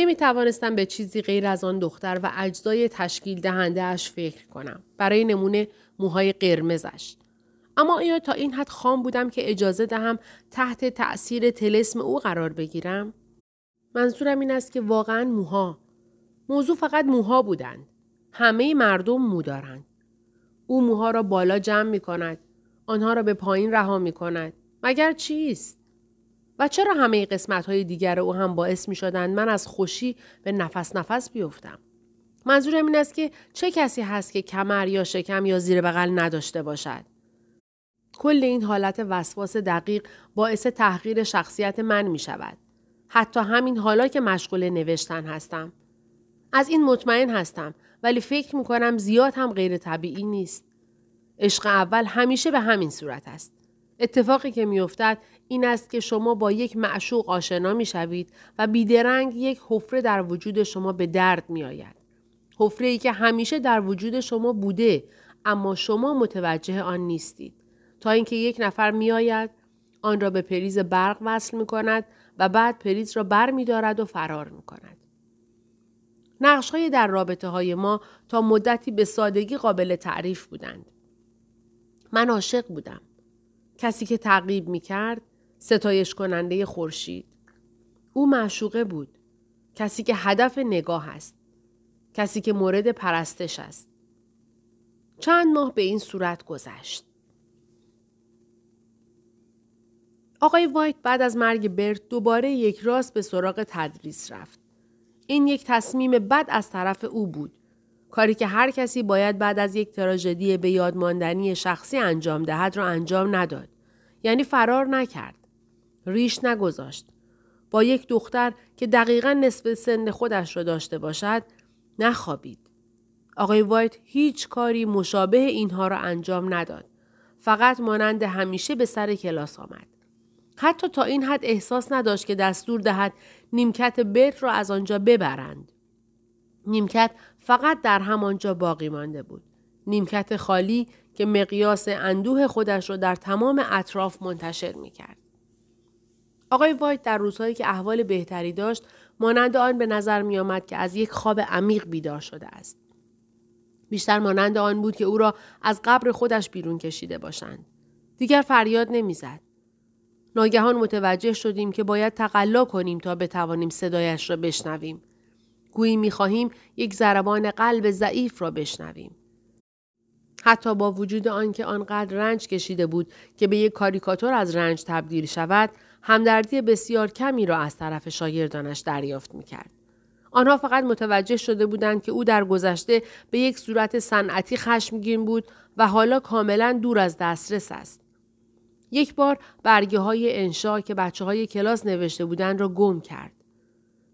نمی توانستم به چیزی غیر از آن دختر و اجزای تشکیل دهنده اش فکر کنم. برای نمونه موهای قرمزش. اما آیا تا این حد خام بودم که اجازه دهم تحت تأثیر تلسم او قرار بگیرم؟ منظورم این است که واقعا موها. موضوع فقط موها بودند. همه مردم مو دارند. او موها را بالا جمع می کند. آنها را به پایین رها می کند. مگر چیست؟ و چرا همه قسمت های دیگر او هم باعث می شدند من از خوشی به نفس نفس بیفتم؟ منظورم این است که چه کسی هست که کمر یا شکم یا زیر بغل نداشته باشد؟ کل این حالت وسواس دقیق باعث تحقیر شخصیت من می شود. حتی همین حالا که مشغول نوشتن هستم. از این مطمئن هستم ولی فکر می کنم زیاد هم غیر طبیعی نیست. عشق اول همیشه به همین صورت است. اتفاقی که میافتد این است که شما با یک معشوق آشنا می شوید و بیدرنگ یک حفره در وجود شما به درد می آید. حفره ای که همیشه در وجود شما بوده اما شما متوجه آن نیستید. تا اینکه یک نفر می آید آن را به پریز برق وصل می کند و بعد پریز را بر می دارد و فرار می کند. نقش های در رابطه های ما تا مدتی به سادگی قابل تعریف بودند. من عاشق بودم. کسی که تعقیب می کرد ستایش کننده خورشید. او معشوقه بود. کسی که هدف نگاه است. کسی که مورد پرستش است. چند ماه به این صورت گذشت. آقای وایت بعد از مرگ برت دوباره یک راست به سراغ تدریس رفت. این یک تصمیم بد از طرف او بود. کاری که هر کسی باید بعد از یک تراژدی به یادماندنی شخصی انجام دهد را انجام نداد. یعنی فرار نکرد. ریش نگذاشت. با یک دختر که دقیقا نصف سن خودش را داشته باشد نخوابید. آقای وایت هیچ کاری مشابه اینها را انجام نداد. فقط مانند همیشه به سر کلاس آمد. حتی تا این حد احساس نداشت که دستور دهد نیمکت برت را از آنجا ببرند. نیمکت فقط در همانجا باقی مانده بود. نیمکت خالی که مقیاس اندوه خودش را در تمام اطراف منتشر می کرد. آقای وایت در روزهایی که احوال بهتری داشت مانند آن به نظر می آمد که از یک خواب عمیق بیدار شده است. بیشتر مانند آن بود که او را از قبر خودش بیرون کشیده باشند. دیگر فریاد نمی‌زد. ناگهان متوجه شدیم که باید تقلا کنیم تا بتوانیم صدایش را بشنویم. گویی می‌خواهیم یک ضربان قلب ضعیف را بشنویم. حتی با وجود آنکه آنقدر رنج کشیده بود که به یک کاریکاتور از رنج تبدیل شود، همدردی بسیار کمی را از طرف شاگردانش دریافت می‌کرد. آنها فقط متوجه شده بودند که او در گذشته به یک صورت صنعتی خشمگین بود و حالا کاملا دور از دسترس است. یک بار برگه های انشا که بچه های کلاس نوشته بودند را گم کرد.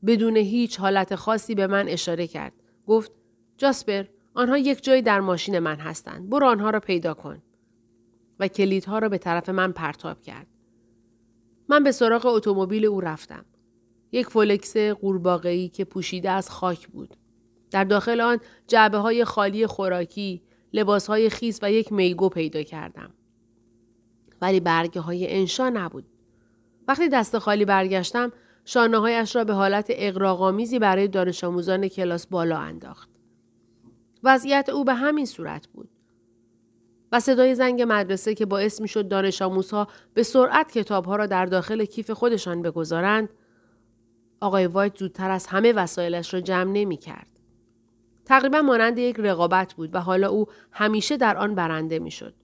بدون هیچ حالت خاصی به من اشاره کرد. گفت جاسپر آنها یک جایی در ماشین من هستند. برو آنها را پیدا کن. و کلیدها را به طرف من پرتاب کرد. من به سراغ اتومبیل او رفتم. یک فولکس قورباغه‌ای که پوشیده از خاک بود. در داخل آن جعبه های خالی خوراکی، لباس های خیس و یک میگو پیدا کردم. ولی برگه های انشا نبود. وقتی دست خالی برگشتم شانه هایش را به حالت اقراغامیزی برای دانش آموزان کلاس بالا انداخت. وضعیت او به همین صورت بود. و صدای زنگ مدرسه که باعث می شد دانش آموزها به سرعت کتابها را در داخل کیف خودشان بگذارند آقای وایت زودتر از همه وسایلش را جمع نمی کرد. تقریبا مانند یک رقابت بود و حالا او همیشه در آن برنده می شد.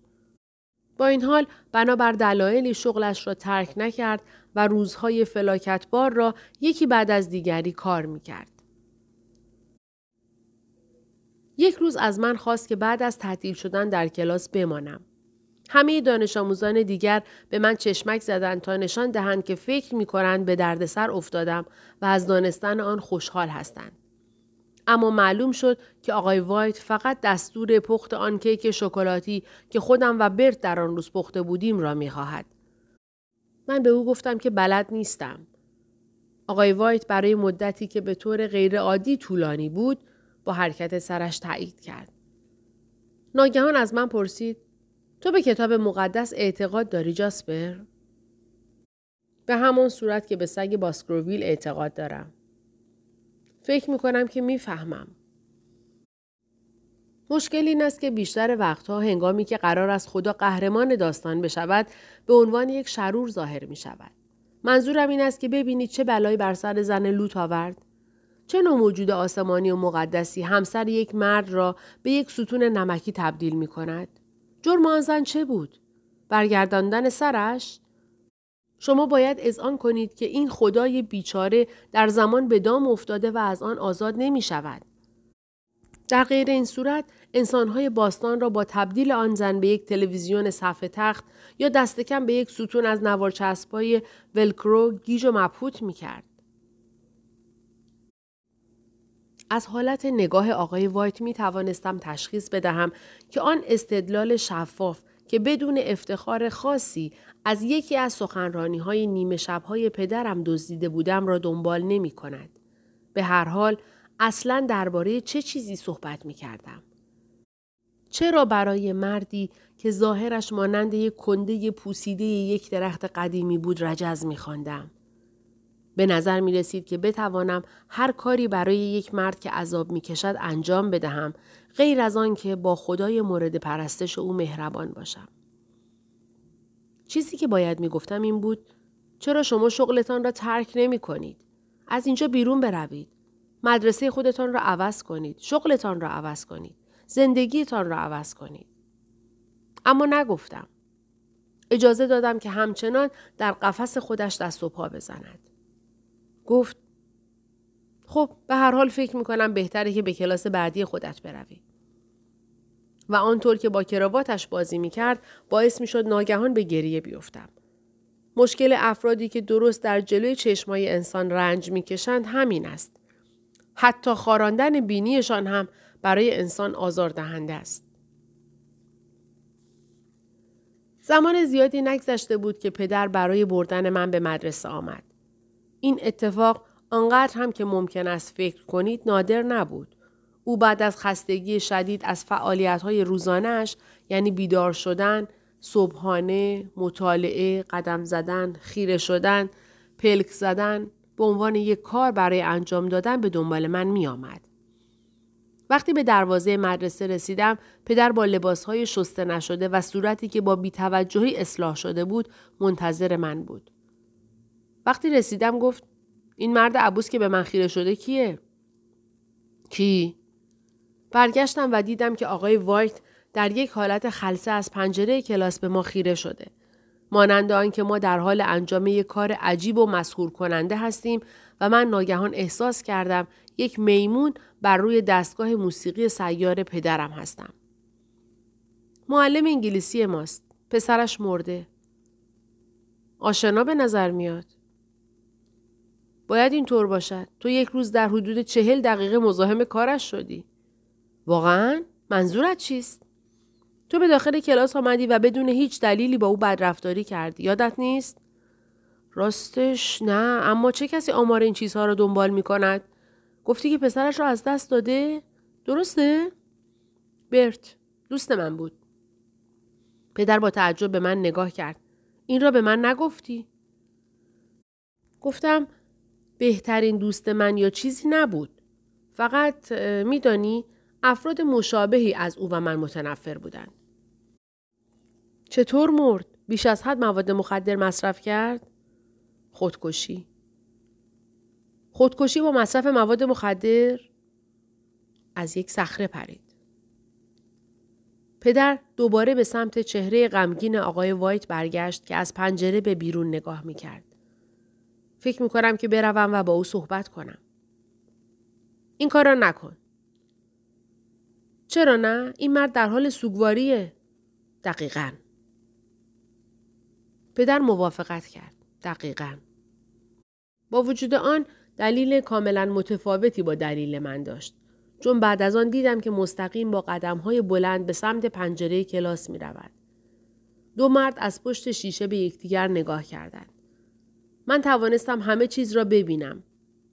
با این حال بنابر دلایلی شغلش را ترک نکرد و روزهای فلاکتبار را یکی بعد از دیگری کار می کرد. یک روز از من خواست که بعد از تعطیل شدن در کلاس بمانم. همه دانش آموزان دیگر به من چشمک زدند تا نشان دهند که فکر می کنند به دردسر افتادم و از دانستن آن خوشحال هستند. اما معلوم شد که آقای وایت فقط دستور پخت آن کیک شکلاتی که خودم و برت در آن روز پخته بودیم را می خواهد. من به او گفتم که بلد نیستم. آقای وایت برای مدتی که به طور غیرعادی طولانی بود با حرکت سرش تایید کرد. ناگهان از من پرسید تو به کتاب مقدس اعتقاد داری جاسپر؟ به همان صورت که به سگ باسکروویل اعتقاد دارم. فکر می کنم که می‌فهمم. مشکل این است که بیشتر وقتها هنگامی که قرار است خدا قهرمان داستان بشود به عنوان یک شرور ظاهر می شود. منظورم این است که ببینید چه بلایی بر سر زن لوط آورد. چه نوع موجود آسمانی و مقدسی همسر یک مرد را به یک ستون نمکی تبدیل می کند؟ جرم آن زن چه بود؟ برگرداندن سرش؟ شما باید اذعان کنید که این خدای بیچاره در زمان به دام افتاده و از آن آزاد نمی شود. در غیر این صورت انسانهای باستان را با تبدیل آن زن به یک تلویزیون صفحه تخت یا دست کم به یک ستون از نوار چسبای ولکرو گیج و مبهوت می کرد. از حالت نگاه آقای وایت می توانستم تشخیص بدهم که آن استدلال شفاف که بدون افتخار خاصی از یکی از سخنرانی های نیمه شبهای پدرم دزدیده بودم را دنبال نمی کند. به هر حال اصلا درباره چه چیزی صحبت می کردم. چرا برای مردی که ظاهرش مانند یک کنده پوسیده یک درخت قدیمی بود رجز می خواندم. به نظر می رسید که بتوانم هر کاری برای یک مرد که عذاب می کشد انجام بدهم غیر از آن که با خدای مورد پرستش او مهربان باشم. چیزی که باید می گفتم این بود چرا شما شغلتان را ترک نمی کنید؟ از اینجا بیرون بروید. مدرسه خودتان را عوض کنید. شغلتان را عوض کنید. زندگیتان را عوض کنید. اما نگفتم. اجازه دادم که همچنان در قفس خودش دست و پا بزند. گفت خب به هر حال فکر می‌کنم بهتره که به کلاس بعدی خودت بروی. و آنطور که با کراواتش بازی می‌کرد باعث می‌شد ناگهان به گریه بیفتم. مشکل افرادی که درست در جلوی چشمای انسان رنج می‌کشند همین است. حتی خاراندن بینیشان هم برای انسان آزاردهنده است. زمان زیادی نگذشته بود که پدر برای بردن من به مدرسه آمد. این اتفاق آنقدر هم که ممکن است فکر کنید نادر نبود. او بعد از خستگی شدید از فعالیت های روزانش یعنی بیدار شدن، صبحانه، مطالعه، قدم زدن، خیره شدن، پلک زدن به عنوان یک کار برای انجام دادن به دنبال من می آمد. وقتی به دروازه مدرسه رسیدم پدر با لباسهای شسته نشده و صورتی که با بیتوجهی اصلاح شده بود منتظر من بود. وقتی رسیدم گفت این مرد عبوس که به من خیره شده کیه؟ کی؟ برگشتم و دیدم که آقای وایت در یک حالت خلصه از پنجره کلاس به ما خیره شده. مانند آنکه ما در حال انجام یک کار عجیب و مسخور کننده هستیم و من ناگهان احساس کردم یک میمون بر روی دستگاه موسیقی سیار پدرم هستم. معلم انگلیسی ماست. پسرش مرده. آشنا به نظر میاد. باید اینطور باشد. تو یک روز در حدود چهل دقیقه مزاحم کارش شدی. واقعا؟ منظورت چیست؟ تو به داخل کلاس آمدی و بدون هیچ دلیلی با او بدرفتاری کردی. یادت نیست؟ راستش نه اما چه کسی آمار این چیزها را دنبال می کند؟ گفتی که پسرش را از دست داده؟ درسته؟ برت دوست من بود. پدر با تعجب به من نگاه کرد. این را به من نگفتی؟ گفتم بهترین دوست من یا چیزی نبود. فقط میدانی افراد مشابهی از او و من متنفر بودند. چطور مرد؟ بیش از حد مواد مخدر مصرف کرد؟ خودکشی. خودکشی با مصرف مواد مخدر؟ از یک صخره پرید. پدر دوباره به سمت چهره غمگین آقای وایت برگشت که از پنجره به بیرون نگاه می کرد. فکر می کنم که بروم و با او صحبت کنم. این کار را نکن. چرا نه؟ این مرد در حال سوگواریه. دقیقا. پدر موافقت کرد. دقیقا. با وجود آن دلیل کاملا متفاوتی با دلیل من داشت. چون بعد از آن دیدم که مستقیم با قدم های بلند به سمت پنجره کلاس می رود. دو مرد از پشت شیشه به یکدیگر نگاه کردند. من توانستم همه چیز را ببینم.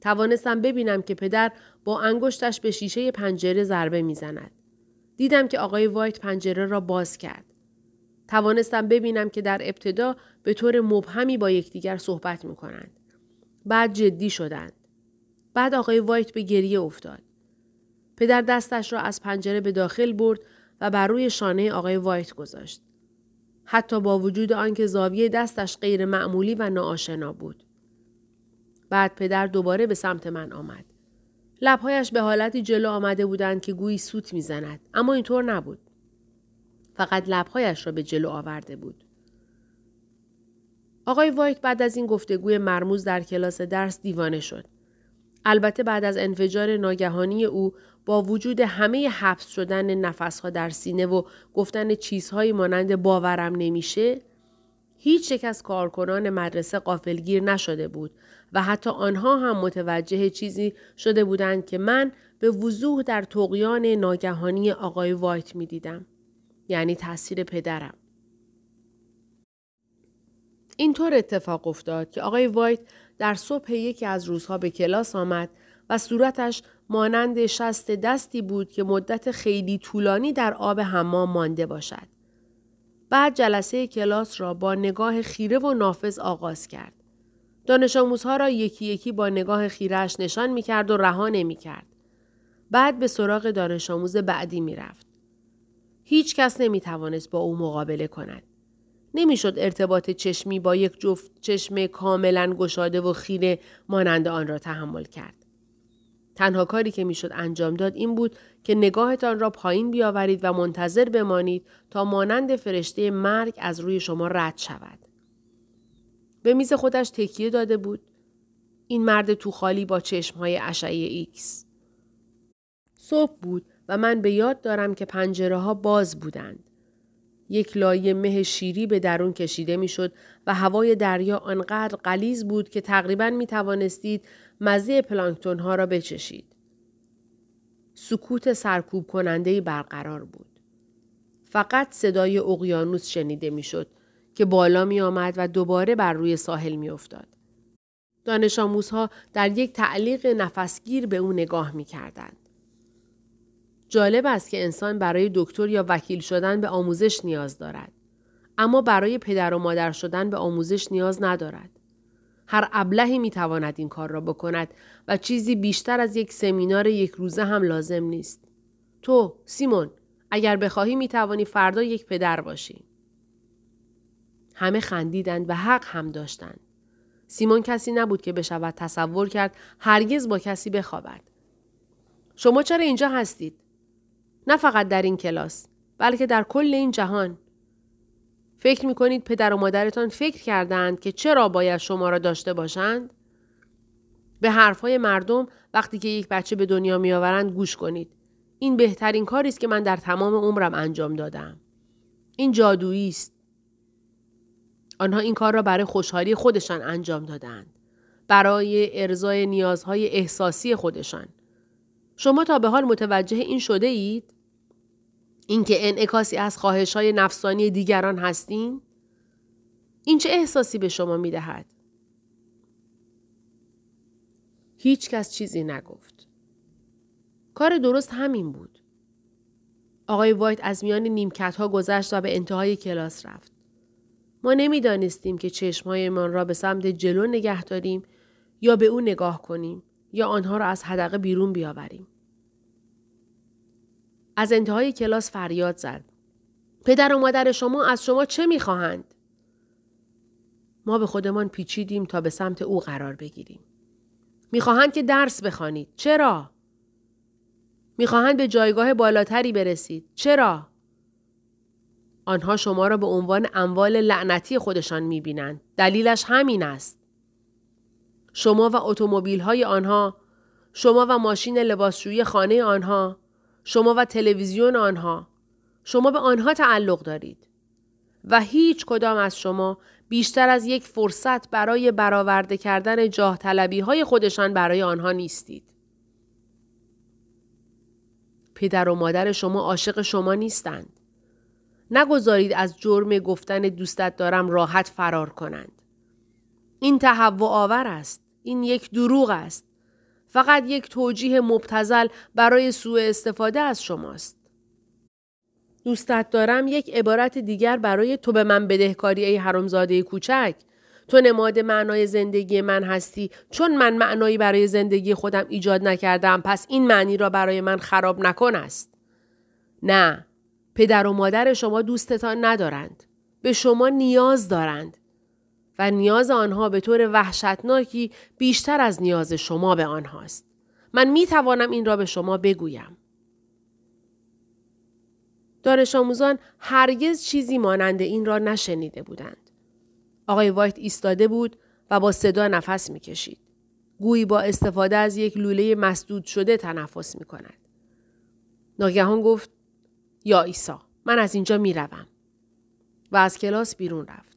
توانستم ببینم که پدر با انگشتش به شیشه پنجره ضربه می‌زند. دیدم که آقای وایت پنجره را باز کرد. توانستم ببینم که در ابتدا به طور مبهمی با یکدیگر صحبت می کنند. بعد جدی شدند. بعد آقای وایت به گریه افتاد. پدر دستش را از پنجره به داخل برد و بر روی شانه آقای وایت گذاشت. حتی با وجود آنکه زاویه دستش غیر معمولی و ناآشنا بود. بعد پدر دوباره به سمت من آمد. لبهایش به حالتی جلو آمده بودند که گویی سوت می‌زند اما اینطور نبود. فقط لبهایش را به جلو آورده بود. آقای وایت بعد از این گفتگوی مرموز در کلاس درس دیوانه شد. البته بعد از انفجار ناگهانی او با وجود همه حبس شدن نفسها در سینه و گفتن چیزهایی مانند باورم نمیشه هیچ یک از کارکنان مدرسه قافلگیر نشده بود و حتی آنها هم متوجه چیزی شده بودند که من به وضوح در تقیان ناگهانی آقای وایت می دیدم. یعنی تاثیر پدرم. اینطور اتفاق افتاد که آقای وایت در صبح یکی از روزها به کلاس آمد و صورتش مانند شست دستی بود که مدت خیلی طولانی در آب حمام مانده باشد. بعد جلسه کلاس را با نگاه خیره و نافذ آغاز کرد. دانش آموزها را یکی یکی با نگاه خیرش نشان می کرد و رها نمی کرد. بعد به سراغ دانش آموز بعدی می رفت. هیچ کس نمی توانست با او مقابله کند. نمی‌شد ارتباط چشمی با یک جفت چشم کاملا گشاده و خیره مانند آن را تحمل کرد. تنها کاری که می‌شد انجام داد این بود که نگاهتان را پایین بیاورید و منتظر بمانید تا مانند فرشته مرگ از روی شما رد شود. به میز خودش تکیه داده بود. این مرد تو خالی با چشمهای اشعه ایکس. صبح بود و من به یاد دارم که پنجره ها باز بودند. یک لایه مه شیری به درون کشیده می‌شد و هوای دریا آنقدر قلیز بود که تقریبا می توانستید مزه پلانکتون ها را بچشید. سکوت سرکوب کننده برقرار بود. فقط صدای اقیانوس شنیده می‌شد که بالا می آمد و دوباره بر روی ساحل می افتاد. دانش آموزها در یک تعلیق نفسگیر به او نگاه می کردند. جالب است که انسان برای دکتر یا وکیل شدن به آموزش نیاز دارد. اما برای پدر و مادر شدن به آموزش نیاز ندارد. هر ابلهی می تواند این کار را بکند و چیزی بیشتر از یک سمینار یک روزه هم لازم نیست. تو، سیمون، اگر بخواهی می توانی فردا یک پدر باشی. همه خندیدند و حق هم داشتند. سیمون کسی نبود که بشود تصور کرد هرگز با کسی بخوابد. شما چرا اینجا هستید؟ نه فقط در این کلاس بلکه در کل این جهان فکر می کنید پدر و مادرتان فکر کردند که چرا باید شما را داشته باشند؟ به حرفهای مردم وقتی که یک بچه به دنیا می آورند گوش کنید. این بهترین کاری است که من در تمام عمرم انجام دادم. این جادویی است. آنها این کار را برای خوشحالی خودشان انجام دادند. برای ارزای نیازهای احساسی خودشان. شما تا به حال متوجه این شده اید؟ اینکه انعکاسی از خواهش های نفسانی دیگران هستین؟ این چه احساسی به شما می دهد؟ هیچ کس چیزی نگفت. کار درست همین بود. آقای وایت از میان نیمکت ها گذشت و به انتهای کلاس رفت. ما نمی‌دانستیم که چشمهایمان را به سمت جلو نگه داریم یا به او نگاه کنیم یا آنها را از حدقه بیرون بیاوریم. از انتهای کلاس فریاد زد. پدر و مادر شما از شما چه می‌خواهند؟ ما به خودمان پیچیدیم تا به سمت او قرار بگیریم. می‌خواهند که درس بخوانید. چرا؟ می‌خواهند به جایگاه بالاتری برسید. چرا؟ آنها شما را به عنوان اموال لعنتی خودشان می‌بینند. دلیلش همین است. شما و اتومبیل های آنها، شما و ماشین لباسشویی خانه آنها، شما و تلویزیون آنها شما به آنها تعلق دارید و هیچ کدام از شما بیشتر از یک فرصت برای برآورده کردن جاه طلبی های خودشان برای آنها نیستید. پدر و مادر شما عاشق شما نیستند. نگذارید از جرم گفتن دوستت دارم راحت فرار کنند. این تهوع آور است. این یک دروغ است. فقط یک توجیه مبتزل برای سوء استفاده از شماست. دوستت دارم یک عبارت دیگر برای تو به من بدهکاری ای حرامزاده کوچک تو نماد معنای زندگی من هستی چون من معنایی برای زندگی خودم ایجاد نکردم پس این معنی را برای من خراب نکن است. نه پدر و مادر شما دوستتان ندارند. به شما نیاز دارند. و نیاز آنها به طور وحشتناکی بیشتر از نیاز شما به آنهاست. من می توانم این را به شما بگویم. دانش آموزان هرگز چیزی مانند این را نشنیده بودند. آقای وایت ایستاده بود و با صدا نفس می کشید. گویی با استفاده از یک لوله مسدود شده تنفس می کند. ناگهان گفت یا ایسا من از اینجا می روم. و از کلاس بیرون رفت.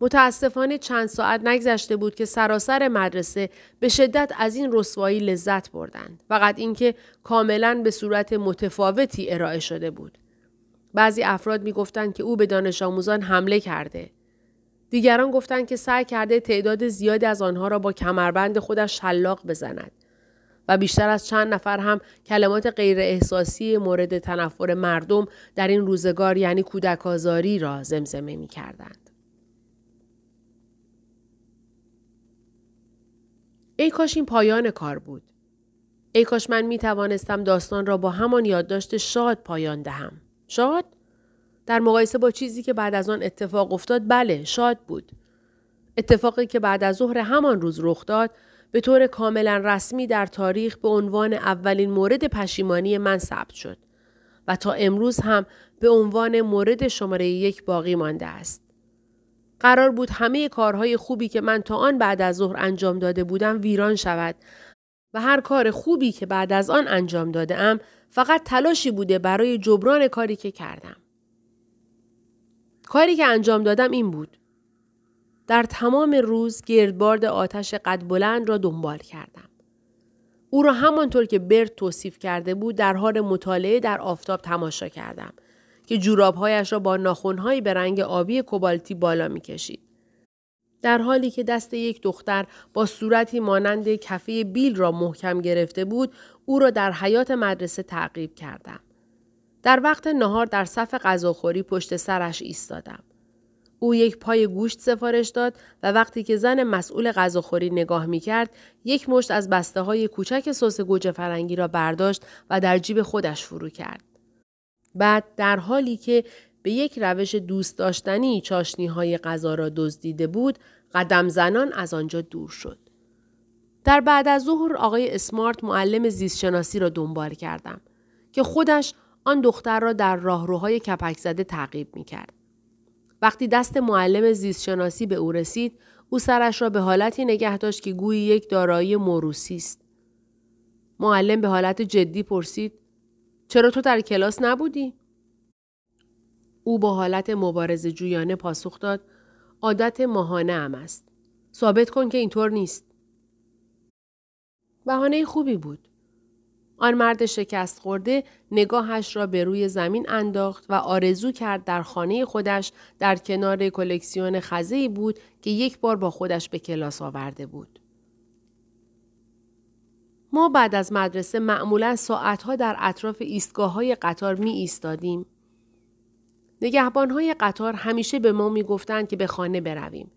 متاسفانه چند ساعت نگذشته بود که سراسر مدرسه به شدت از این رسوایی لذت بردند. فقط اینکه کاملا به صورت متفاوتی ارائه شده بود. بعضی افراد می گفتند که او به دانش آموزان حمله کرده. دیگران گفتند که سعی کرده تعداد زیادی از آنها را با کمربند خودش شلاق بزند. و بیشتر از چند نفر هم کلمات غیر احساسی مورد تنفر مردم در این روزگار یعنی کودک را زمزمه می کردند. ای کاش این پایان کار بود. ای کاش من می توانستم داستان را با همان یادداشت شاد پایان دهم. شاد؟ در مقایسه با چیزی که بعد از آن اتفاق افتاد بله شاد بود. اتفاقی که بعد از ظهر همان روز رخ داد به طور کاملا رسمی در تاریخ به عنوان اولین مورد پشیمانی من ثبت شد و تا امروز هم به عنوان مورد شماره یک باقی مانده است. قرار بود همه کارهای خوبی که من تا آن بعد از ظهر انجام داده بودم ویران شود و هر کار خوبی که بعد از آن انجام داده ام فقط تلاشی بوده برای جبران کاری که کردم. کاری که انجام دادم این بود. در تمام روز گردبارد آتش قد بلند را دنبال کردم. او را همانطور که برت توصیف کرده بود در حال مطالعه در آفتاب تماشا کردم که جورابهایش را با ناخونهایی به رنگ آبی کوبالتی بالا می‌کشید. در حالی که دست یک دختر با صورتی مانند کفه بیل را محکم گرفته بود، او را در حیات مدرسه تعقیب کردم. در وقت نهار در صف غذاخوری پشت سرش ایستادم. او یک پای گوشت سفارش داد و وقتی که زن مسئول غذاخوری نگاه می کرد، یک مشت از بسته های کوچک سس گوجه فرنگی را برداشت و در جیب خودش فرو کرد. بعد در حالی که به یک روش دوست داشتنی چاشنی های غذا را دزدیده بود، قدم زنان از آنجا دور شد. در بعد از ظهر آقای اسمارت معلم زیستشناسی را دنبال کردم که خودش آن دختر را در راهروهای کپک زده تعقیب می کرد. وقتی دست معلم زیستشناسی به او رسید، او سرش را به حالتی نگه داشت که گویی یک دارایی موروسی است. معلم به حالت جدی پرسید چرا تو در کلاس نبودی؟ او با حالت مبارز جویانه پاسخ داد عادت ماهانه ام است. ثابت کن که اینطور نیست. بهانه خوبی بود. آن مرد شکست خورده نگاهش را به روی زمین انداخت و آرزو کرد در خانه خودش در کنار کلکسیون خزهی بود که یک بار با خودش به کلاس آورده بود. ما بعد از مدرسه معمولا ساعتها در اطراف ایستگاه های قطار می ایستادیم. نگهبان های قطار همیشه به ما می گفتند که به خانه برویم.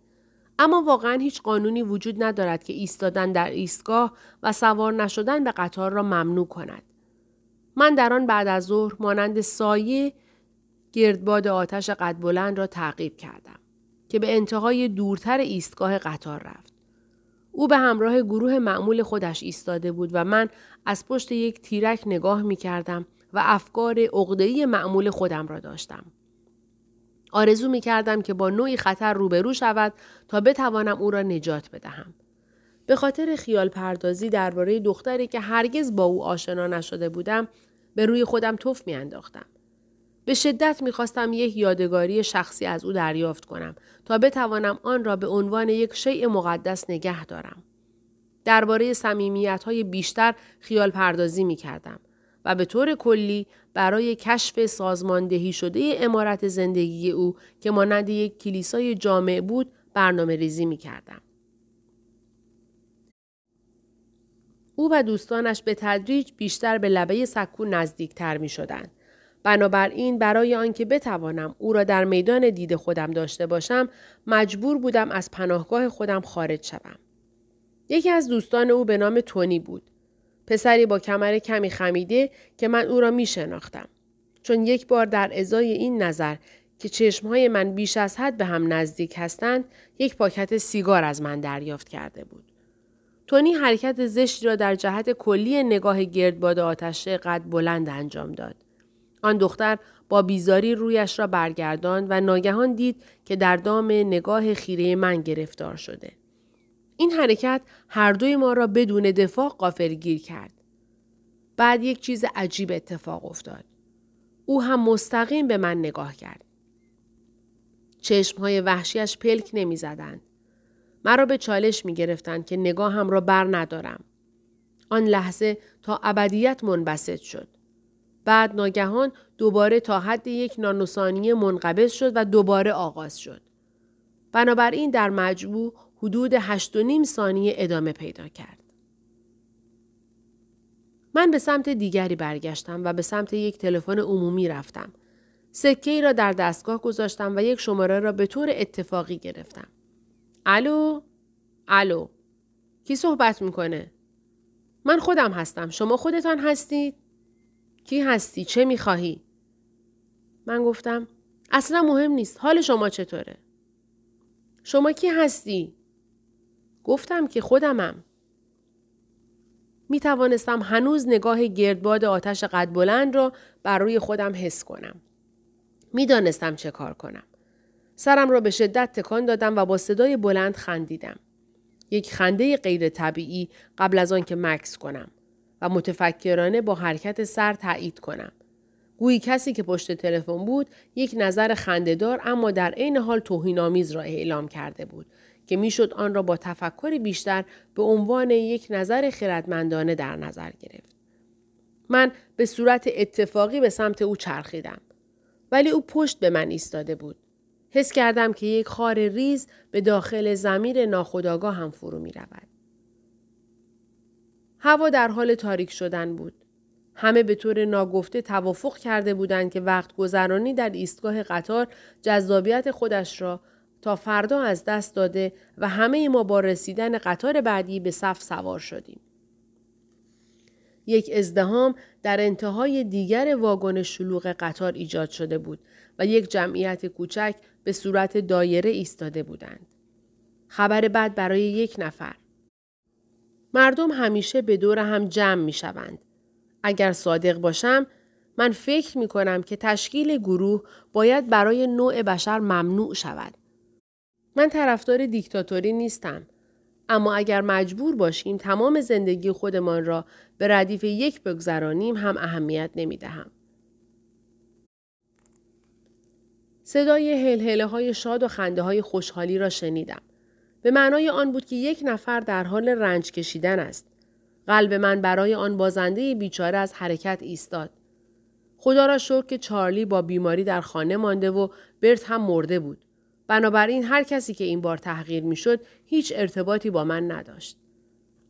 اما واقعا هیچ قانونی وجود ندارد که ایستادن در ایستگاه و سوار نشدن به قطار را ممنوع کند. من در آن بعد از ظهر مانند سایه گردباد آتش قد بلند را تعقیب کردم که به انتهای دورتر ایستگاه قطار رفت. او به همراه گروه معمول خودش ایستاده بود و من از پشت یک تیرک نگاه می کردم و افکار عقده‌ای معمول خودم را داشتم. آرزو می کردم که با نوعی خطر روبرو شود تا بتوانم او را نجات بدهم. به خاطر خیال پردازی درباره دختری که هرگز با او آشنا نشده بودم به روی خودم توف می انداختم. به شدت می‌خواستم یک یادگاری شخصی از او دریافت کنم تا بتوانم آن را به عنوان یک شیء مقدس نگه دارم. درباره سمیمیت های بیشتر خیال پردازی می کردم و به طور کلی برای کشف سازماندهی شده امارت زندگی او که مانند یک کلیسای جامع بود برنامه ریزی می. او و دوستانش به تدریج بیشتر به لبه سکو نزدیکتر می شدند بنابراین برای آنکه بتوانم او را در میدان دید خودم داشته باشم مجبور بودم از پناهگاه خودم خارج شوم. یکی از دوستان او به نام تونی بود. پسری با کمر کمی خمیده که من او را می شناختم. چون یک بار در ازای این نظر که چشمهای من بیش از حد به هم نزدیک هستند یک پاکت سیگار از من دریافت کرده بود. تونی حرکت زشتی را در جهت کلی نگاه گردباد آتش قد بلند انجام داد. آن دختر با بیزاری رویش را برگرداند و ناگهان دید که در دام نگاه خیره من گرفتار شده. این حرکت هر دوی ما را بدون دفاع قافلگیر کرد. بعد یک چیز عجیب اتفاق افتاد. او هم مستقیم به من نگاه کرد. چشمهای وحشیش پلک نمی زدند. مرا به چالش می گرفتند که نگاهم را بر ندارم. آن لحظه تا ابدیت منبسط شد. بعد ناگهان دوباره تا حد یک نانوسانی منقبض شد و دوباره آغاز شد. بنابراین در مجموع حدود هشت و نیم ثانیه ادامه پیدا کرد. من به سمت دیگری برگشتم و به سمت یک تلفن عمومی رفتم. سکه ای را در دستگاه گذاشتم و یک شماره را به طور اتفاقی گرفتم. الو؟ الو؟ کی صحبت می‌کنه؟ من خودم هستم. شما خودتان هستید؟ کی هستی؟ چه می‌خواهی؟ من گفتم اصلا مهم نیست. حال شما چطوره؟ شما کی هستی؟ گفتم که خودمم. می توانستم هنوز نگاه گردباد آتش قد بلند را بر روی خودم حس کنم. می دانستم چه کار کنم. سرم را به شدت تکان دادم و با صدای بلند خندیدم. یک خنده غیر طبیعی قبل از آن که مکس کنم و متفکرانه با حرکت سر تایید کنم. گویی کسی که پشت تلفن بود یک نظر خندهدار اما در عین حال توهینآمیز را اعلام کرده بود که می‌شد آن را با تفکر بیشتر به عنوان یک نظر خردمندانه در نظر گرفت. من به صورت اتفاقی به سمت او چرخیدم. ولی او پشت به من ایستاده بود. حس کردم که یک خار ریز به داخل زمیر ناخداگاه هم فرو می رود. هوا در حال تاریک شدن بود. همه به طور ناگفته توافق کرده بودند که وقت گذرانی در ایستگاه قطار جذابیت خودش را تا فردا از دست داده و همه ما با رسیدن قطار بعدی به صف سوار شدیم. یک ازدهام در انتهای دیگر واگن شلوغ قطار ایجاد شده بود و یک جمعیت کوچک به صورت دایره ایستاده بودند. خبر بعد برای یک نفر. مردم همیشه به دور هم جمع می شوند. اگر صادق باشم من فکر می کنم که تشکیل گروه باید برای نوع بشر ممنوع شود. من طرفدار دیکتاتوری نیستم. اما اگر مجبور باشیم تمام زندگی خودمان را به ردیف یک بگذرانیم هم اهمیت نمی دهم. صدای هلهله های شاد و خنده های خوشحالی را شنیدم. به معنای آن بود که یک نفر در حال رنج کشیدن است. قلب من برای آن بازنده بیچاره از حرکت ایستاد. خدا را شکر که چارلی با بیماری در خانه مانده و برت هم مرده بود. بنابراین هر کسی که این بار تحقیر می‌شد هیچ ارتباطی با من نداشت.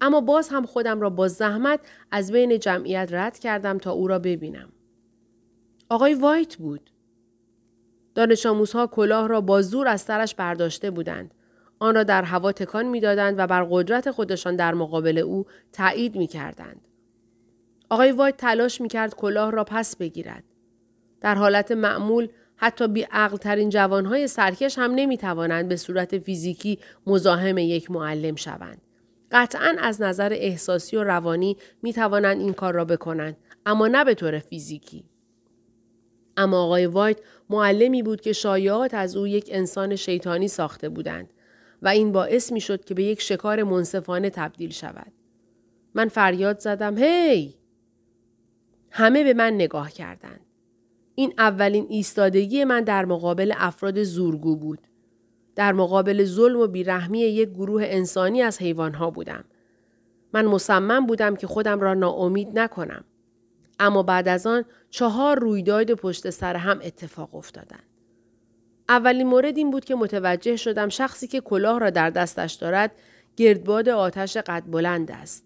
اما باز هم خودم را با زحمت از بین جمعیت رد کردم تا او را ببینم. آقای وایت بود. دانش آموزها کلاه را با زور از سرش برداشته بودند. آن را در هوا تکان می‌دادند و بر قدرت خودشان در مقابل او تایید می کردند. آقای وایت تلاش می کرد کلاه را پس بگیرد. در حالت معمول حتی بی ترین جوانهای سرکش هم نمی توانند به صورت فیزیکی مزاحم یک معلم شوند. قطعا از نظر احساسی و روانی می توانند این کار را بکنند اما نه به طور فیزیکی. اما آقای وایت معلمی بود که شایعات از او یک انسان شیطانی ساخته بودند و این باعث می شد که به یک شکار منصفانه تبدیل شود. من فریاد زدم هی! همه به من نگاه کردند. این اولین ایستادگی من در مقابل افراد زورگو بود. در مقابل ظلم و بیرحمی یک گروه انسانی از حیوانها بودم. من مصمم بودم که خودم را ناامید نکنم. اما بعد از آن چهار رویداد پشت سر هم اتفاق افتادند. اولین مورد این بود که متوجه شدم شخصی که کلاه را در دستش دارد گردباد آتش قد بلند است.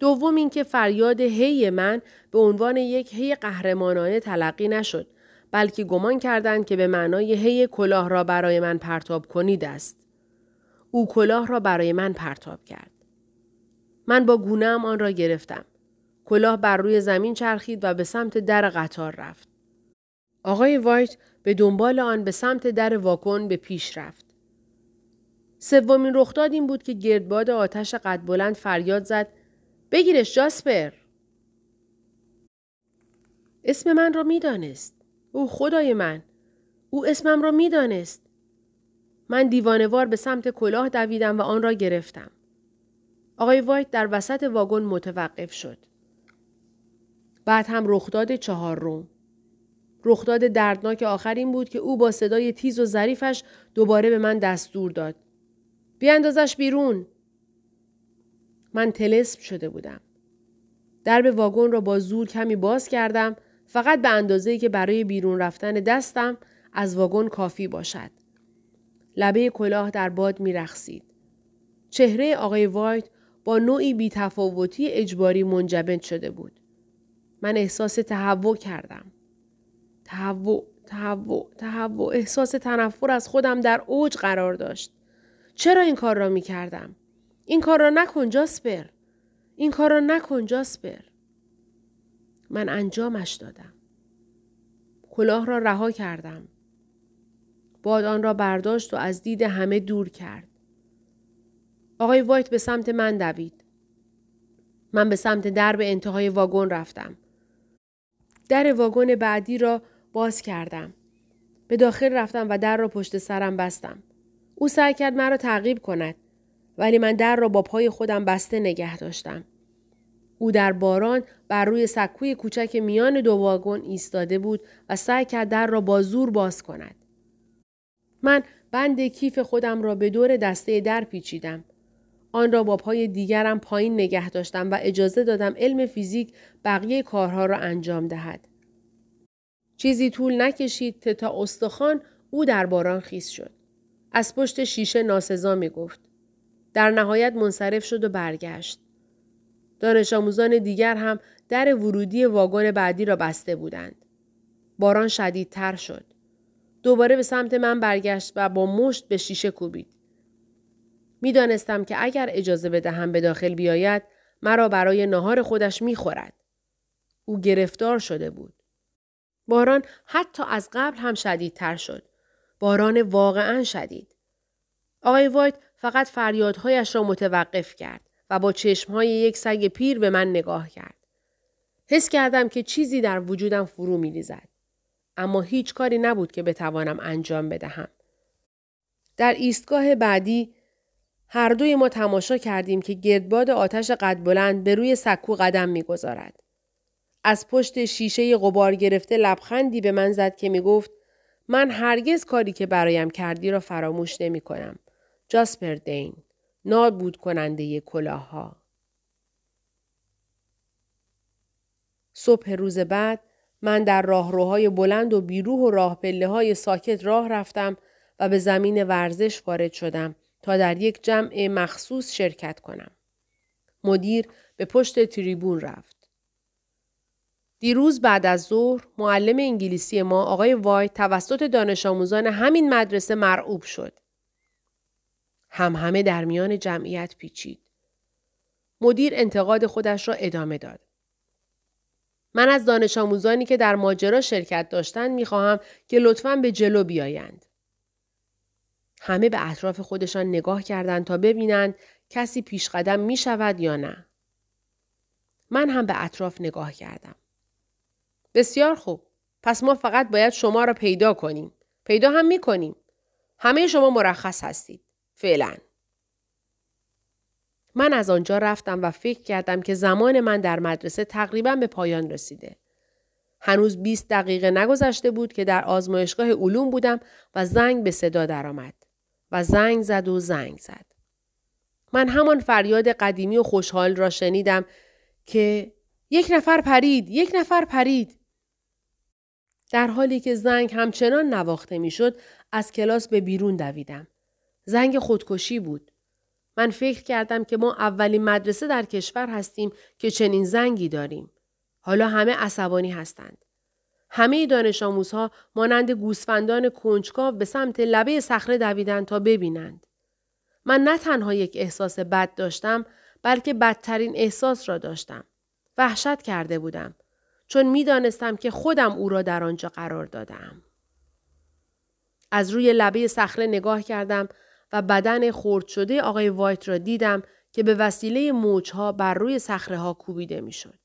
دوم اینکه فریاد هی من به عنوان یک هی قهرمانانه تلقی نشد بلکه گمان کردند که به معنای هی کلاه را برای من پرتاب کنید است. او کلاه را برای من پرتاب کرد. من با گونهام آن را گرفتم. کلاه بر روی زمین چرخید و به سمت در قطار رفت. آقای وایت به دنبال آن به سمت در واکن به پیش رفت. سومین رخداد این بود که گردباد آتش قد بلند فریاد زد بگیرش جاسپر. اسم من را می‌دانست. او خدای من. او اسمم را می‌دانست. من دیوانوار به سمت کلاه دویدم و آن را گرفتم. آقای وایت در وسط واگن متوقف شد. بعد هم رخداد چهار روم. رخداد دردناک آخر این بود که او با صدای تیز و ظریفش دوباره به من دستور داد. بیاندازش بیرون. من تلسم شده بودم. درب واگن را با زور کمی باز کردم فقط به اندازه که برای بیرون رفتن دستم از واگن کافی باشد. لبه کلاه در باد می رخصید. چهره آقای وایت با نوعی بیتفاوتی اجباری منجبند شده بود. من احساس تهوع کردم. تهوع، تهوع، تهوع، احساس تنفر از خودم در اوج قرار داشت. چرا این کار را می کردم؟ این کار را نکن جاسپر. این کار را نکن جاسپر. من انجامش دادم. کلاه را رها کردم. باد آن را برداشت و از دید همه دور کرد. آقای وایت به سمت من دوید. من به سمت درب انتهای واگن رفتم. در واگن بعدی را باز کردم. به داخل رفتم و در را پشت سرم بستم. او سعی کرد مرا تعقیب کند ولی من در را با پای خودم بسته نگه داشتم. او در باران بر روی سکوی کوچک میان دو واگن ایستاده بود و سعی کرد در را با زور باز کند. من بند کیف خودم را به دور دسته در پیچیدم. آن را با پای دیگرم پایین نگه داشتم و اجازه دادم علم فیزیک بقیه کارها را انجام دهد. چیزی طول نکشید تا استخوان او در باران خیس شد. از پشت شیشه ناسزا می گفت. در نهایت منصرف شد و برگشت. دانش آموزان دیگر هم در ورودی واگن بعدی را بسته بودند. باران شدیدتر شد. دوباره به سمت من برگشت و با مشت به شیشه کوبید. می‌دانستم که اگر اجازه بدهم به داخل بیاید مرا برای نهار خودش می‌خورد. او گرفتار شده بود. باران حتی از قبل هم شدیدتر شد. باران واقعا شدید. آقای وایت فقط فریادهایش را متوقف کرد و با چشمهای یک سگ پیر به من نگاه کرد. حس کردم که چیزی در وجودم فرو می ریزد. اما هیچ کاری نبود که بتوانم انجام بدهم. در ایستگاه بعدی هر دوی ما تماشا کردیم که گردباد آتش قد بلند به روی سکو قدم می‌گذارد. از پشت شیشه غبار گرفته لبخندی به من زد که می گفت من هرگز کاری که برایم کردی را فراموش نمی کنم. جاسپر دین. نابود کننده کلاه ها. صبح روز بعد من در راهروهای بلند و بیروح و راه پله های ساکت راه رفتم و به زمین ورزش وارد شدم تا در یک جمع مخصوص شرکت کنم. مدیر به پشت تریبون رفت. دیروز بعد از ظهر معلم انگلیسی ما آقای وایت توسط دانش آموزان همین مدرسه مرعوب شد. هم همه در میان جمعیت پیچید. مدیر انتقاد خودش را ادامه داد. من از دانش آموزانی که در ماجرا شرکت داشتند می‌خواهم که لطفا به جلو بیایند. همه به اطراف خودشان نگاه کردند تا ببینند کسی پیش قدم می شود یا نه. من هم به اطراف نگاه کردم. بسیار خوب. پس ما فقط باید شما را پیدا کنیم. پیدا هم می کنیم. همه شما مرخص هستید. فعلا. من از آنجا رفتم و فکر کردم که زمان من در مدرسه تقریبا به پایان رسیده. هنوز 20 دقیقه نگذشته بود که در آزمایشگاه علوم بودم و زنگ به صدا درآمد و زنگ زد و زنگ زد. من همان فریاد قدیمی و خوشحال را شنیدم که یک نفر پرید، یک نفر پرید. در حالی که زنگ همچنان نواخته می‌شد از کلاس به بیرون دویدم. زنگ خودکشی بود. من فکر کردم که ما اولین مدرسه در کشور هستیم که چنین زنگی داریم. حالا همه عصبانی هستند. همه دانش آموزها مانند گوسفندان کنجکاو به سمت لبه صخره دویدند تا ببینند. من نه تنها یک احساس بد داشتم بلکه بدترین احساس را داشتم. وحشت کرده بودم. چون می دانستم که خودم او را در آنجا قرار دادم. از روی لبه صخره نگاه کردم و بدن خرد شده آقای وایت را دیدم که به وسیله موجها بر روی صخره ها کوبیده می شد.